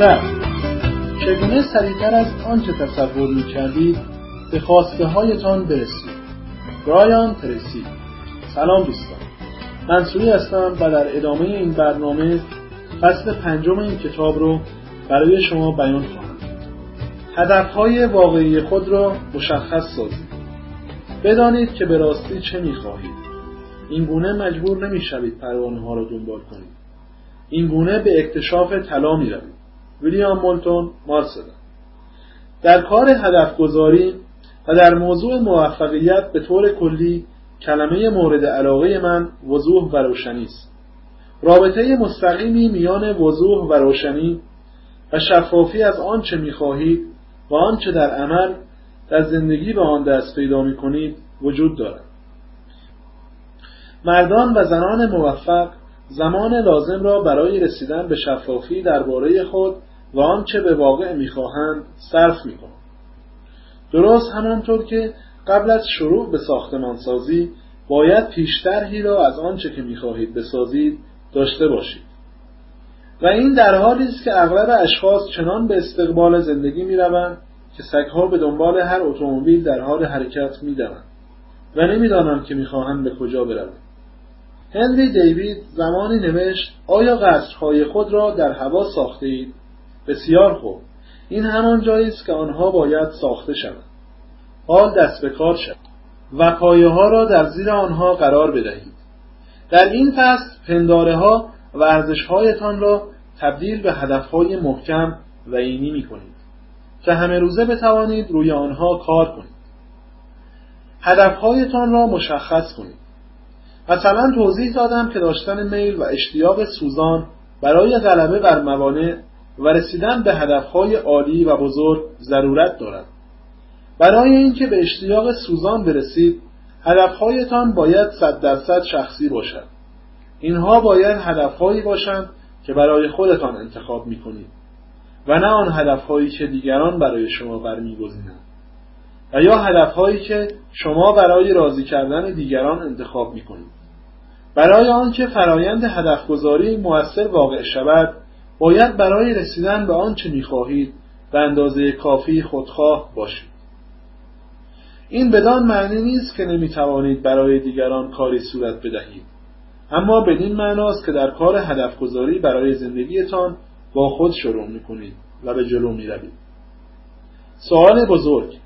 هدف چگونه سریعتر از آنچه تصور می‌کردید به خواسته هایتان برسید؟ برایان ترسی سلام دوستان. منصوری هستم و در ادامه این برنامه فصل پنجم این کتاب رو برای شما بیان خواهم. هدفهای واقعی خود را مشخص سازید. بدانید که به راستی چه می‌خواهید. این گونه مجبور نمی‌شوید پروانه ها را دنبال کنید. این گونه به اکتشاف طلا می‌روید. ویلیام مولتون مارسل در کار هدف گذاری و در موضوع موفقیت به طور کلی کلمه مورد علاقه من وضوح و روشنی است. رابطه مستقیمی میان وضوح و روشنی و شفافی از آنچه می‌خواهید و آنچه در عمل در زندگی به آن دست پیدا می کنید وجود دارد. مردان و زنان موفق زمان لازم را برای رسیدن به شفافی درباره خود و آنچه به واقع می‌خواهند صرف می‌کنند. درست همانطور که قبل از شروع به ساختمانسازی باید پیشترهی را از آنچه که می‌خواهید بسازید داشته باشید. و این در حالی است که اغلب اشخاص چنان به استقبال زندگی می‌روند که سگها به دنبال هر اتومبیل در حال حرکت می‌دوند و نمی‌دانند که می‌خواهند به کجا بروند. هنری دیوید زمانی نوشت آیا قصرهای خود را در هوا ساخته اید بسیار خوب. این همان جایی است که آنها باید ساخته شوند. حال دست به کار شد. وقایه ها را در زیر آنها قرار بدهید. در این فصل پنداره ها و ارزش هایتان را تبدیل به هدف های محکم و اینی می کنید که همه روزه بتوانید روی آنها کار کنید. هدفهایتان را مشخص کنید. مثلا توضیح دادم که داشتن میل و اشتیاق سوزان برای غلبه بر موانع و رسیدن به هدفهای عالی و بزرگ ضرورت دارد. برای اینکه به اشتیاق سوزان برسید هدفهایتان باید صد درصد شخصی باشد. اینها باید هدفهایی باشند که برای خودتان انتخاب می کنید و نه آن هدفهایی که دیگران برای شما برمیگزینند و یا هدفهایی که شما برای راضی کردن دیگران انتخاب می کنید برای آنکه فرایند هدفگذاری موثر واقع شود باید برای رسیدن به آنچه می‌خواهید به اندازه کافی خودخواه باشید. این بدان معنی نیست که نمی‌توانید برای دیگران کاری صورت بدهید. اما بدین معناست که در کار هدفگذاری برای زندگیتان با خود شروع می‌کنید و به جلو می‌روید. سوال بزرگ.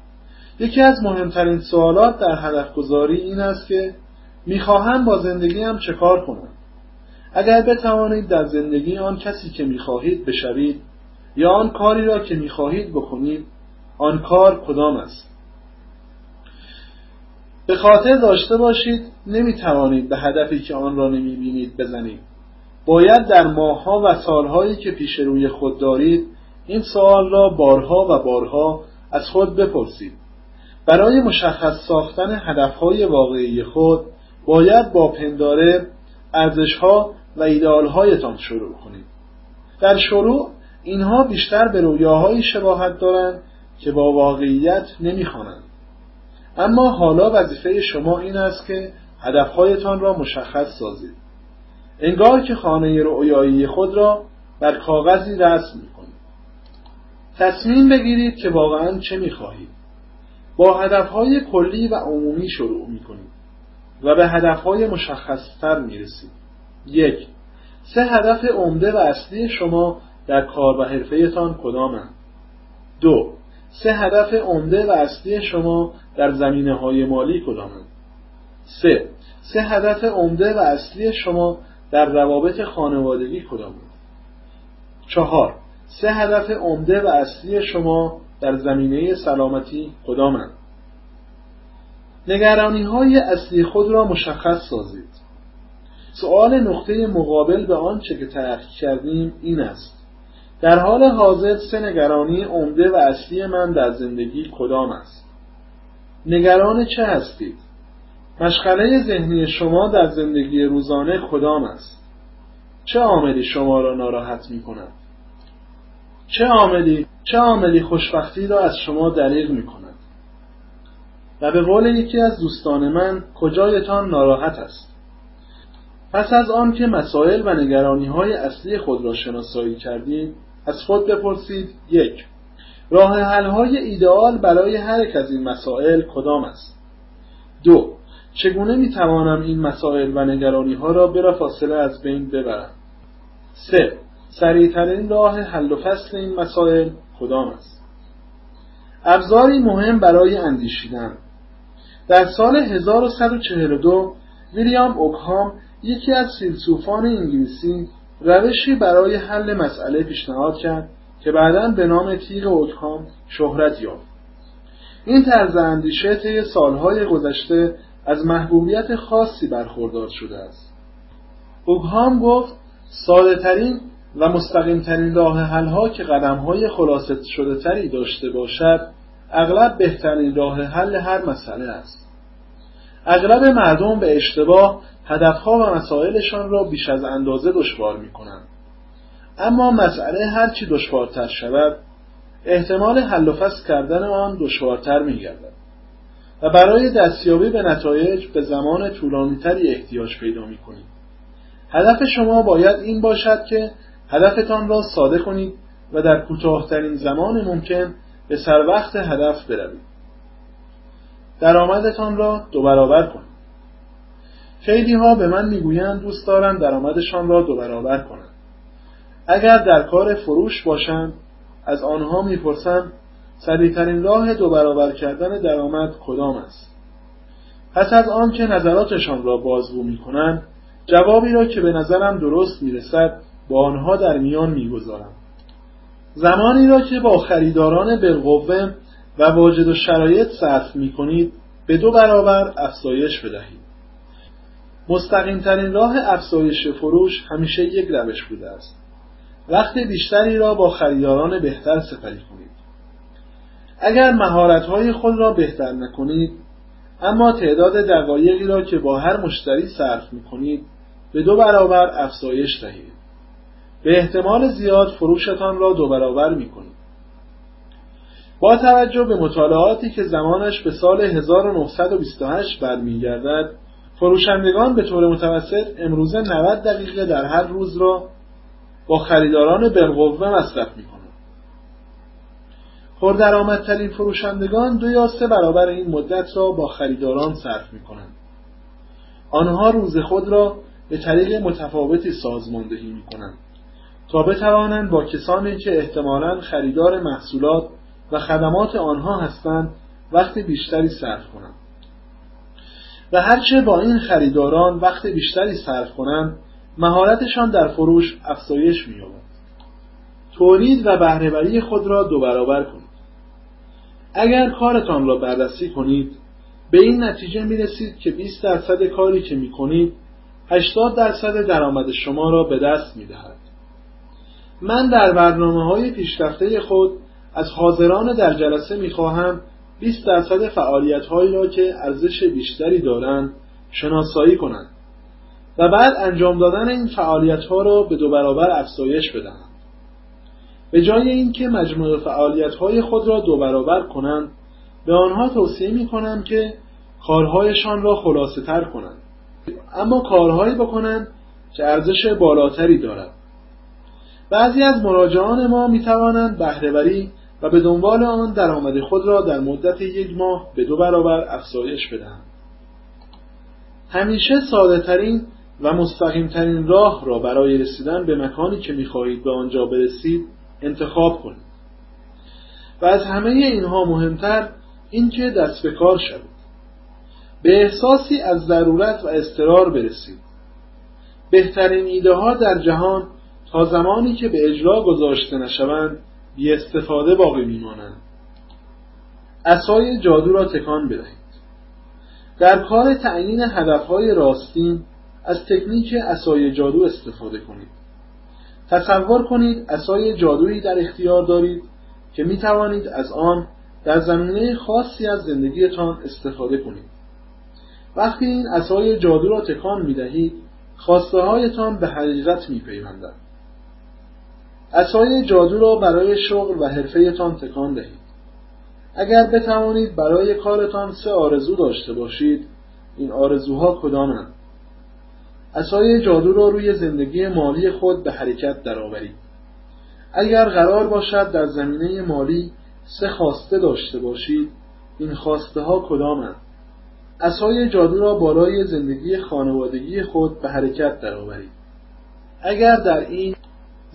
یکی از مهمترین سوالات در هدفگذاری این است که می‌خواهم با زندگیم چه کار کنم؟ اگر بتوانید در زندگی آن کسی که می‌خواهید بشوید یا آن کاری را که می‌خواهید بکنید آن کار کدام است؟ به خاطر داشته باشید نمی‌توانید به هدفی که آن را نمی‌بینید بزنید. باید در ماهها و سالهایی که پیش روی خود دارید این سوال را بارها و بارها از خود بپرسید. برای مشخص ساختن هدفهای واقعی خود باید با پنداره ارزشها و ایدئالهایتان شروع کنید. در شروع اینها بیشتر به رویاهایی شباهت دارند که با واقعیت نمی‌خوانند. اما حالا وظیفه شما این است که هدفهایتان را مشخص سازید. انگار که خانه رؤیایی خود را بر کاغذی رسم می‌کنید. تصمیم بگیرید که واقعا چه می‌خواهید. با هدفهای کلی و عمومی شروع می‌کنید و به هدفهای مشخصتر می‌رسید. یک سه هدف عمده و اصلی شما در کار و حرفهتان کدامند دو سه هدف عمده و اصلی شما در زمینه های مالی کدامند سه سه هدف عمده و اصلی شما در روابط خانوادگی کدامند چهار سه هدف عمده و اصلی شما در زمینه سلامتی کدامند نگرانی های اصلی خود را مشخص سازید. سؤال نقطه مقابل به آنچه که تحقیق کردیم این است. در حال حاضر سه نگرانی عمده و اصلی من در زندگی کدام است؟ نگران چه هستید؟ مشغله ذهنی شما در زندگی روزانه کدام است؟ چه عاملی شما را ناراحت می کند؟ چه عاملی چه عاملی خوشبختی را از شما دریغ می کند؟ و به قول یکی از دوستان من کجایتان ناراحت است؟ پس از آن که مسائل و نگرانی های اصلی خود را شناسایی کردید از خود بپرسید یک راه حل های ایدئال برای هر یک از این مسائل کدام است؟ دو چگونه می توانم این مسائل و نگرانی ها را بلا فاصله از بین ببرم؟ سه سریعترین راه حل و فصل این مسائل کدام است؟ ابزاری مهم برای اندیشیدن در سال 1142 ویلیام اوکهام یکی از فیلسوفان انگلیسی روشی برای حل مسئله پیشنهاد کرد که بعدا به نام تیغ اوکهام شهرت یافت. این طرز اندیشه طی سالهای گذشته از محبوبیت خاصی برخوردار شده است. اوکهام گفت ساده ترین و مستقیم ترین راه حل ها که قدم های شده تری داشته باشد اغلب بهترین راه حل هر مسئله است. اغلب مردم به اشتباه هدفها و مسائلشان را بیش از اندازه دشوار می کنند اما مسئله هرچی دشوارتر شود احتمال حل و فصل کردن آن دشوارتر می گردد و برای دستیابی به نتایج به زمان طولانیتری احتیاج پیدا می کنید هدف شما باید این باشد که هدفتان را ساده کنید و در کوتاهترین زمان ممکن به سر وقت هدف بروید. درآمدتان را دو برابر کنید. خیلی ها به من می‌گویند دوست دارند درآمدشان را دو برابر کنند اگر در کار فروش باشند از آنها می‌پرسم سریعترین راه دو برابر کردن درآمد کدام است؟ پس از آن که نظراتشان را بازگو می‌کنند جوابی را که به نظرم درست می‌رسد با آنها در میان می‌گذارم. زمانی را که با خریداران بالقوه و واجد و شرایط صرف می کنید به دو برابر افزایش بدهید. مستقیم ترین راه افزایش فروش همیشه یک روش بوده است. وقت بیشتری را با خریداران بهتر سپری کنید. اگر مهارت‌های خود را بهتر نکنید اما تعداد دقایقی را که با هر مشتری صرف می کنید به دو برابر افزایش دهید. به احتمال زیاد فروشتان را دو برابر می کنید با توجه به مطالعاتی که زمانش به سال 1928 برمیگردد فروشندگان به طور متوسط امروزه 90 دقیقه در هر روز را با خریداران بالقوه مصرف می کنند. پردرآمدترین فروشندگان دو یا سه برابر این مدت را با خریداران صرف می کنند. آنها روز خود را به طریق متفاوتی سازماندهی می کنند تا بتوانند با کسانی که احتمالا خریدار محصولات و خدمات آنها هستند وقت بیشتری صرف کنند و هرچه با این خریداران وقت بیشتری صرف کنند مهارتشان در فروش افزایش می‌یابد تولید و بهرهوری خود را دو برابر کنید اگر کارتان را بررسی کنید به این نتیجه می رسید که 20 درصد کاری که می کنید 80 درصد درآمد شما را به دست می دهد. من در برنامه های پیشرفته خود از حاضران در جلسه می خواهم 20 درصد فعالیت هایی را که ارزش بیشتری دارند شناسایی کنند و بعد انجام دادن این فعالیت ها را به دو برابر افزایش بدهند. به جای اینکه مجموع فعالیت های خود را دو برابر کنند به آنها توصیه می کنم که کارهایشان را خلاصه تر کنند اما کارهایی بکنند که ارزش بالاتری دارد بعضی از مراجعان ما می توانند بهرهوری و به دنبال آن درآمد خود را در مدت یک ماه به دو برابر افزایش بدهند همیشه ساده ترین و مستقیم ترین راه را برای رسیدن به مکانی که می‌خواهید به آنجا برسید انتخاب کنید. و از همه اینها مهمتر اینکه دست به کار شوید. به احساسی از ضرورت و استرار برسید. بهترین ایده ها در جهان تا زمانی که به اجرا گذاشته نشوند بی استفاده باقی میمانند. اسای جادو را تکان بدهید. در کار تعیین هدفهای راستین از تکنیک اسای جادو استفاده کنید. تصور کنید اسای جادویی در اختیار دارید که می توانید از آن در زمینه خاصی از زندگیتان استفاده کنید. وقتی این اسای جادو را تکان می دهید خواسته هایتان به حقیقت می پیوندند اسای جادو را برای شغل و حرفهتان تکان دهید. اگر بتوانید برای کارتان سه آرزو داشته باشید این آرزوها کدامند؟ اسای جادو را روی زندگی مالی خود به حرکت درآورید. اگر قرار باشد در زمینه مالی سه خواسته داشته باشید این خواسته ها کدامند؟ اسای جادو را بالای زندگی خانوادگی خود به حرکت درآورید. اگر در این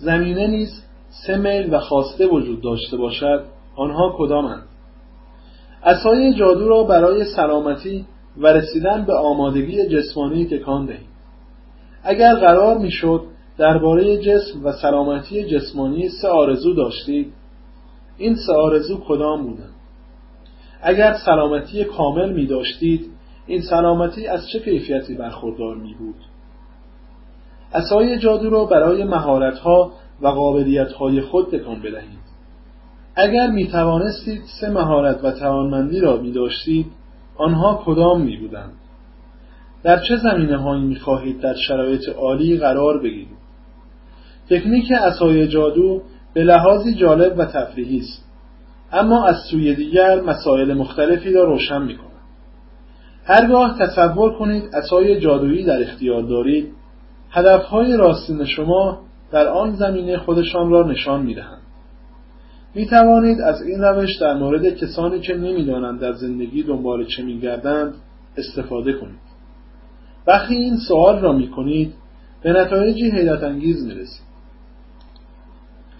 زمینه نیز سه میل و خواسته وجود داشته باشد آنها کدامند؟ اسای جادو را برای سلامتی و رسیدن به آمادگی جسمانی تکان دهید اگر قرار می‌شد درباره جسم و سلامتی جسمانی سه آرزو داشتید این سه آرزو کدام بودند؟ اگر سلامتی کامل می داشتید این سلامتی از چه کیفیتی برخوردار می بود اسای جادو را برای مهارتها و قابلیتهای خود تکان بدهید. اگر می توانستید سه مهارت و توانمندی را می داشتید آنها کدام می بودند در چه زمینه هایی می خواهید در شرایط عالی قرار بگیرید؟ تکنیک اسای جادو به لحاظی جالب و تفریحی است اما از سوی دیگر مسائل مختلفی را روشن می کند هرگاه تصور کنید اسای جادویی در اختیار دارید هدفهای راستین شما در آن زمینه خودشان را نشان می دهند. می توانید از این روش در مورد کسانی که نمی‌دانند در زندگی دنبال چه می گردند استفاده کنید. وقتی این سوال را می کنید به نتایجی حیرت انگیز می رسید.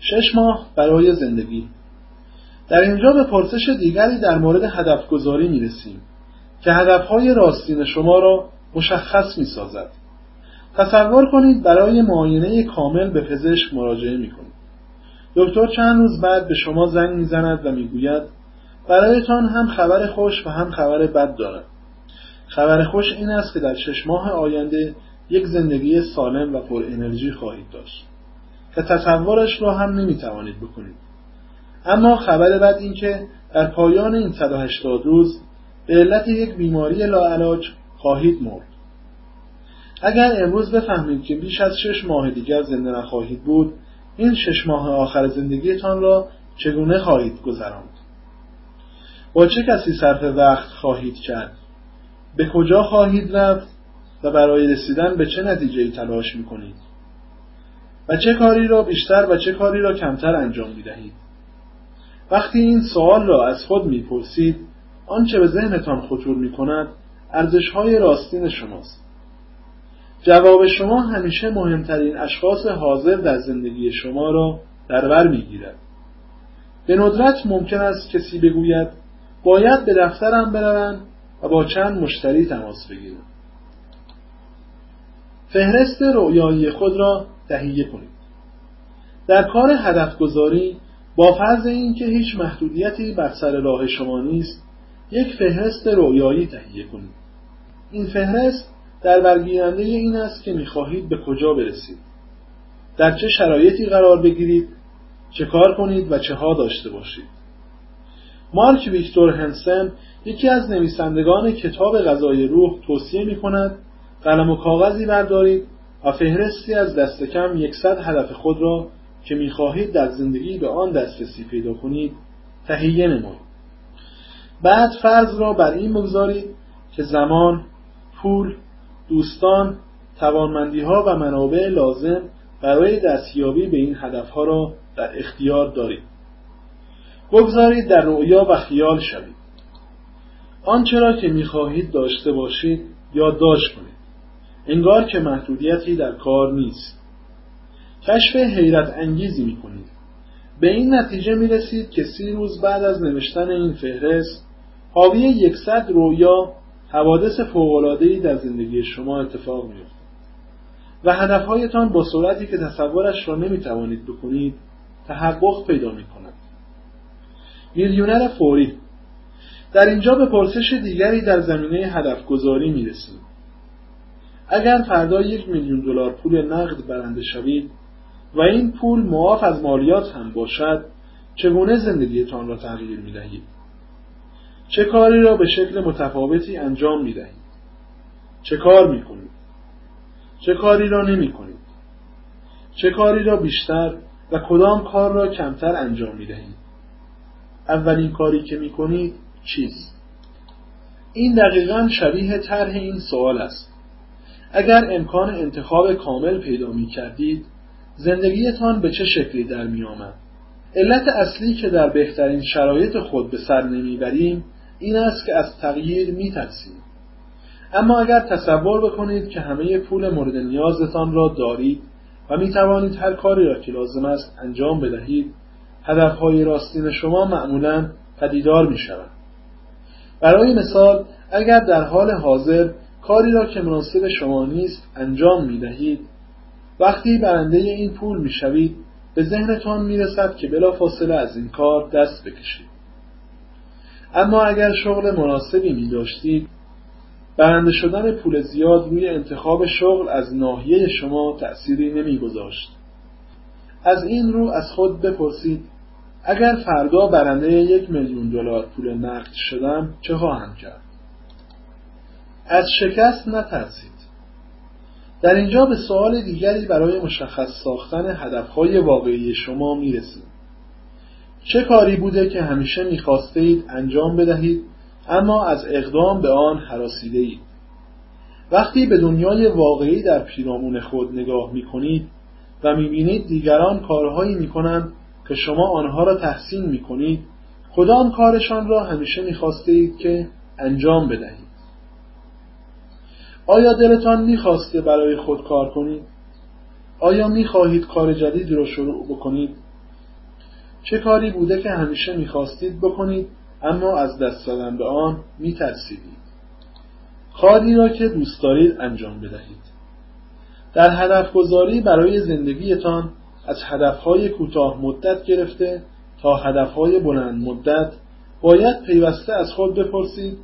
شش ماه برای زندگی در اینجا به پرسش دیگری در مورد هدف گذاری می رسیم که هدفهای راستین شما را مشخص می سازد. تصور کنید برای معاینه کامل به پزشک مراجعه می کنید. دکتر چند روز بعد به شما زنگ می‌زند و می‌گوید برایتان هم خبر خوش و هم خبر بد دارد. خبر خوش این است که در شش ماه آینده یک زندگی سالم و پر انرژی خواهید داشت که تصورش را هم نمی توانید بکنید. اما خبر بد این که در پایان این 180 روز به علت یک بیماری لاعلاج خواهید مرد. اگر امروز بفهمید که بیش از شش ماه دیگر زنده نخواهید بود این شش ماه آخر زندگیتان را چگونه خواهید گذراند؟ با چه کسی صرف وقت خواهید کرد؟ به کجا خواهید رفت و برای رسیدن به چه نتیجه تلاش می کنید و چه کاری را بیشتر و چه کاری را کمتر انجام می دهید وقتی این سوال را از خود می پرسید آنچه به ذهنتان خطور می کند ارزش های راستین شماست. جواب شما همیشه مهمترین اشخاص حاضر در زندگی شما را در بر می‌گیرد. به ندرت ممکن است کسی بگوید باید به دفترم بروم و با چند مشتری تماس بگیرم. فهرست رویایی خود را تهیه کنید. در کار هدف گذاری با فرض اینکه هیچ محدودیتی بر سر راه شما نیست یک فهرست رویایی تهیه کنید. این فهرست در برگیرنده این است که می‌خواهید به کجا برسید. در چه شرایطی قرار بگیرید چه کار کنید و چه ها داشته باشید. مارک ویکتور هنسن یکی از نویسندگان کتاب غذای روح توصیه می کند قلم و کاغذی بردارید و فهرستی از دست کم یکصد هدف خود را که می‌خواهید در زندگی به آن دسترسی پیدا کنید تهیه نمایید. بعد فرض را بر این بگذارید که زمان پول دوستان توانمندی ها و منابع لازم برای دستیابی به این هدف ها را در اختیار دارید. بگذارید در رؤیا و خیال شوید. آنچه را که می‌خواهید داشته باشید یادداشت کنید. انگار که محدودیتی در کار نیست. کشف حیرت انگیزی می‌کنید. به این نتیجه می رسید که سی روز بعد از نوشتن این فهرست حاوی یکصد رویا حوادث فوق‌العاده‌ای در زندگی شما اتفاق می‌افتد و هدفهایتان با سرعتی که تصورش را نمی‌توانید بکنید تحقق پیدا می‌کند میلیونر فوری در اینجا به پرسش دیگری در زمینه هدف گذاری می رسیم. اگر فردا یک میلیون دلار پول نقد برنده شوید و این پول معاف از مالیات هم باشد چگونه زندگیتان را تغییر می دهید؟ چه کاری را به شکل متفاوتی انجام می دهید چه کار می کنید چه کاری را نمی کنید چه کاری را بیشتر و کدام کار را کمتر انجام می دهید اولین کاری که می کنید چیست؟ این دقیقا شبیه طرح این سوال است. اگر امکان انتخاب کامل پیدا می کردید زندگیتان به چه شکلی در می آمد؟ علت اصلی که در بهترین شرایط خود به سر نمی‌بریم این است که از تغییر می ترسیم. اما اگر تصور بکنید که همه پول مورد نیازتان را دارید و می توانید هر کاری را که لازم است انجام بدهید هدفهای راستین شما معمولا پدیدار می شود. برای مثال اگر در حال حاضر کاری را که مناسب شما نیست انجام می دهید وقتی برنده این پول می شوید به ذهنتان می رسد که بلا فاصله از این کار دست بکشید اما اگر شغل مناسبی می داشتید برنده شدن پول زیاد روی انتخاب شغل از ناحیه شما تأثیری نمی گذاشت. از این رو از خود بپرسید اگر فردا برنده یک میلیون دلار پول نقد شدم چه خواهم کرد؟ از شکست نترسید. در اینجا به سوال دیگری برای مشخص ساختن هدفهای واقعی شما می‌رسید چه کاری بوده که همیشه می‌خواسته انجام بدهید اما از اقدام به آن حراسیده اید وقتی به دنیای واقعی در پیرامون خود نگاه می‌کنید و می‌بینید دیگران کارهایی می‌کنند که شما آنها را تحسین می‌کنید کدام کارشان را همیشه می‌خواسته اید که انجام بدهید آیا دلتان می‌خواسته برای خود کار کنید؟ آیا می‌خواهید کار جدید را شروع بکنید؟ چه کاری بوده که همیشه می‌خواستید بکنید اما از دست دادن به آن میترسیدید؟ کاری را که دوست دارید انجام بدهید در هدف گذاری برای زندگیتان از هدفهای کوتاه مدت گرفته تا هدفهای بلند مدت باید پیوسته از خود بپرسید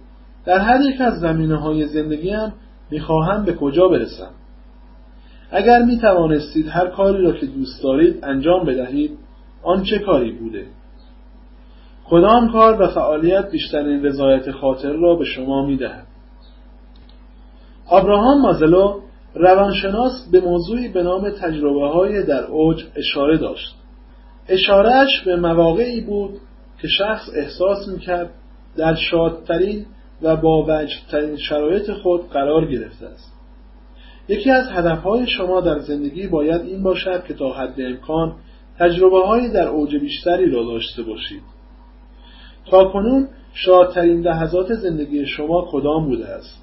در هر یک از زمینه های زندگیم می‌خواهم به کجا برسم اگر می توانستید هر کاری را که دوست دارید انجام بدهید آن چه کاری بوده؟ کدام کار و فعالیت بیشترین رضایت خاطر را به شما می دهد آبراهام مازلو روانشناس به موضوعی به نام تجربه های در اوج اشاره داشت. اشارهش به مواقعی بود که شخص احساس می‌کرد در شادترین و با وجدترین شرایط خود قرار گرفته است. یکی از هدفهای شما در زندگی باید این باشد که تا حد امکان تجربه های در اوج بیشتری را داشته باشید. تا کنون شادترین لحظات زندگی شما کدام بوده است؟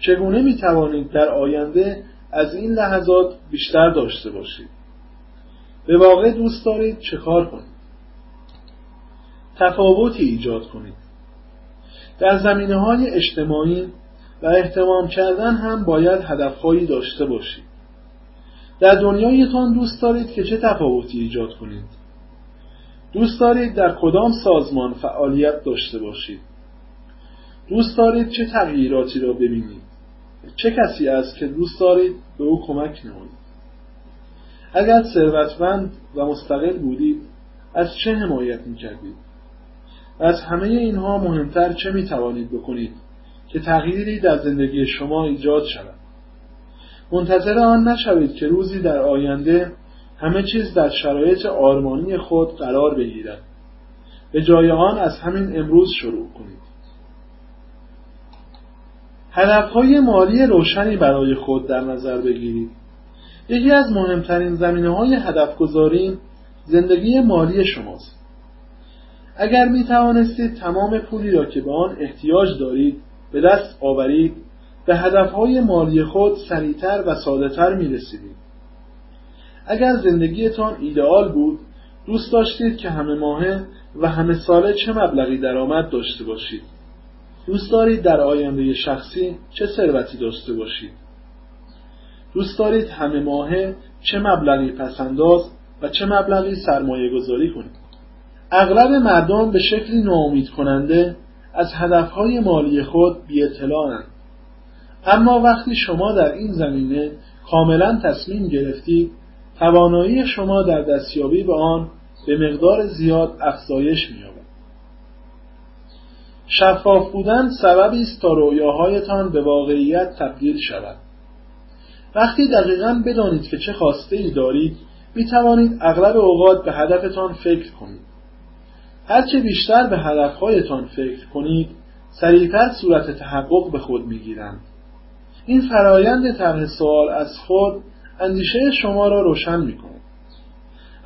چگونه می توانید در آینده از این لحظات بیشتر داشته باشید؟ به واقع دوست دارید چه کار کنید؟ تفاوتی ایجاد کنید. در زمینه های اجتماعی و احتمام کردن هم باید هدفهایی داشته باشید. در دنیایتان دوست دارید که چه تفاوتی ایجاد کنید؟ دوست دارید در کدام سازمان فعالیت داشته باشید؟ دوست دارید چه تغییراتی را ببینید؟ چه کسی است که دوست دارید به او کمک نمایید؟ اگر ثروتمند و مستقل بودید از چه حمایت می‌کردید؟ و از همه اینها مهمتر چه می‌توانید بکنید که تغییری در زندگی شما ایجاد شود؟ منتظر آن نشوید که روزی در آینده همه چیز در شرایط آرمانی خود قرار بگیرد. به جای آن از همین امروز شروع کنید. هدفهای مالی روشنی برای خود در نظر بگیرید. یکی از مهمترین زمینه های هدف گذاری زندگی مالی شماست. اگر می توانستید تمام پولی را که به آن احتیاج دارید به دست آورید به هدفهای مالی خود سریعتر و سادهتر می رسیدید اگر زندگیتان ایدئال بود دوست داشتید که همه ماهه و همه ساله چه مبلغی درآمد داشته باشید. دوست دارید در آینده شخصی چه ثروتی داشته باشید. دوست دارید همه ماهه چه مبلغی پسنداز و چه مبلغی سرمایه گذاری کنید. اغلب مردم به شکلی ناامید کننده از هدفهای مالی خود بی اما وقتی شما در این زمینه کاملا تصمیم گرفتید توانایی شما در دستیابی به آن به مقدار زیاد افزایش می‌یابد. شفاف بودن سببی است تا رویاهایتان به واقعیت تبدیل شود. وقتی دقیقا بدانید که چه خواسته ای دارید می توانید اغلب اوقات به هدفتان فکر کنید. هرچه بیشتر به هدفهایتان فکر کنید سریعتر صورت تحقق به خود می‌گیرند. این فرایند طرح سوال از خود اندیشه شما را روشن می کند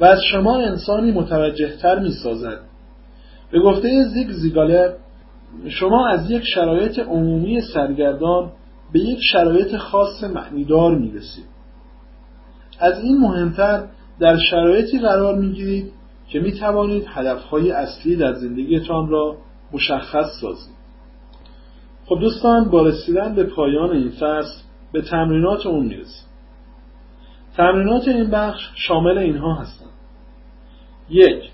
و از شما انسانی متوجه تر می سازد. به گفته زیگ زیگالر شما از یک شرایط عمومی سرگردان به یک شرایط خاص معنیدار می رسید. از این مهمتر در شرایطی قرار می گیرید که می توانید هدفهای اصلی در زندگیتان را مشخص سازید. خب دوستان با رسیدن به پایان این فصل به تمرینات اون می‌رسیم. تمرینات این بخش شامل اینها هستند. یک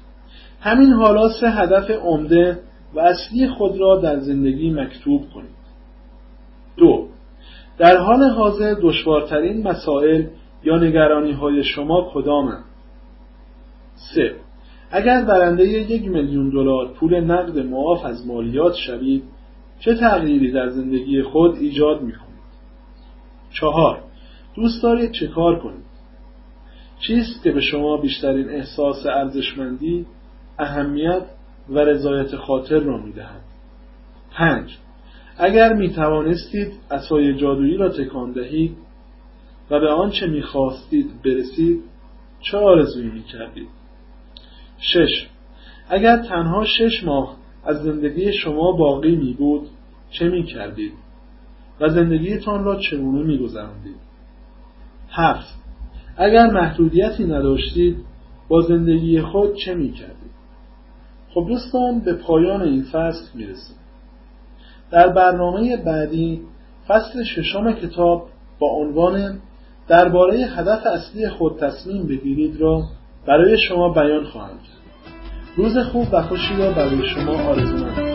همین حالا سه هدف عمده و اصلی خود را در زندگی مکتوب کنید. دو در حال حاضر دشوارترین مسائل یا نگرانی های شما کدامند؟ سه اگر برنده یک میلیون دلار پول نقد معاف از مالیات شوید چه تغییری در زندگی خود ایجاد می کنید؟ چهار دوست دارید چه کار کنید؟ چیست که به شما بیشترین احساس ارزشمندی، اهمیت و رضایت خاطر را می دهد؟ پنج اگر می توانستید اصای جادویی را تکان دهید و به آنچه می خواستید برسید چه آرزویی می کردید؟ شش اگر تنها شش ماه از زندگی شما باقی می بود چه می کردید و زندگیتان را چگونه می گذراندید؟ هفت اگر محدودیتی نداشتید با زندگی خود چه می کردید؟ خب دوستان به پایان این فصل می رسید. در برنامه بعدی فصل ششم کتاب با عنوان درباره هدف اصلی خود تصمیم بگیرید را برای شما بیان خواهم کرد. روز خوب و خوشی را برای شما آرزو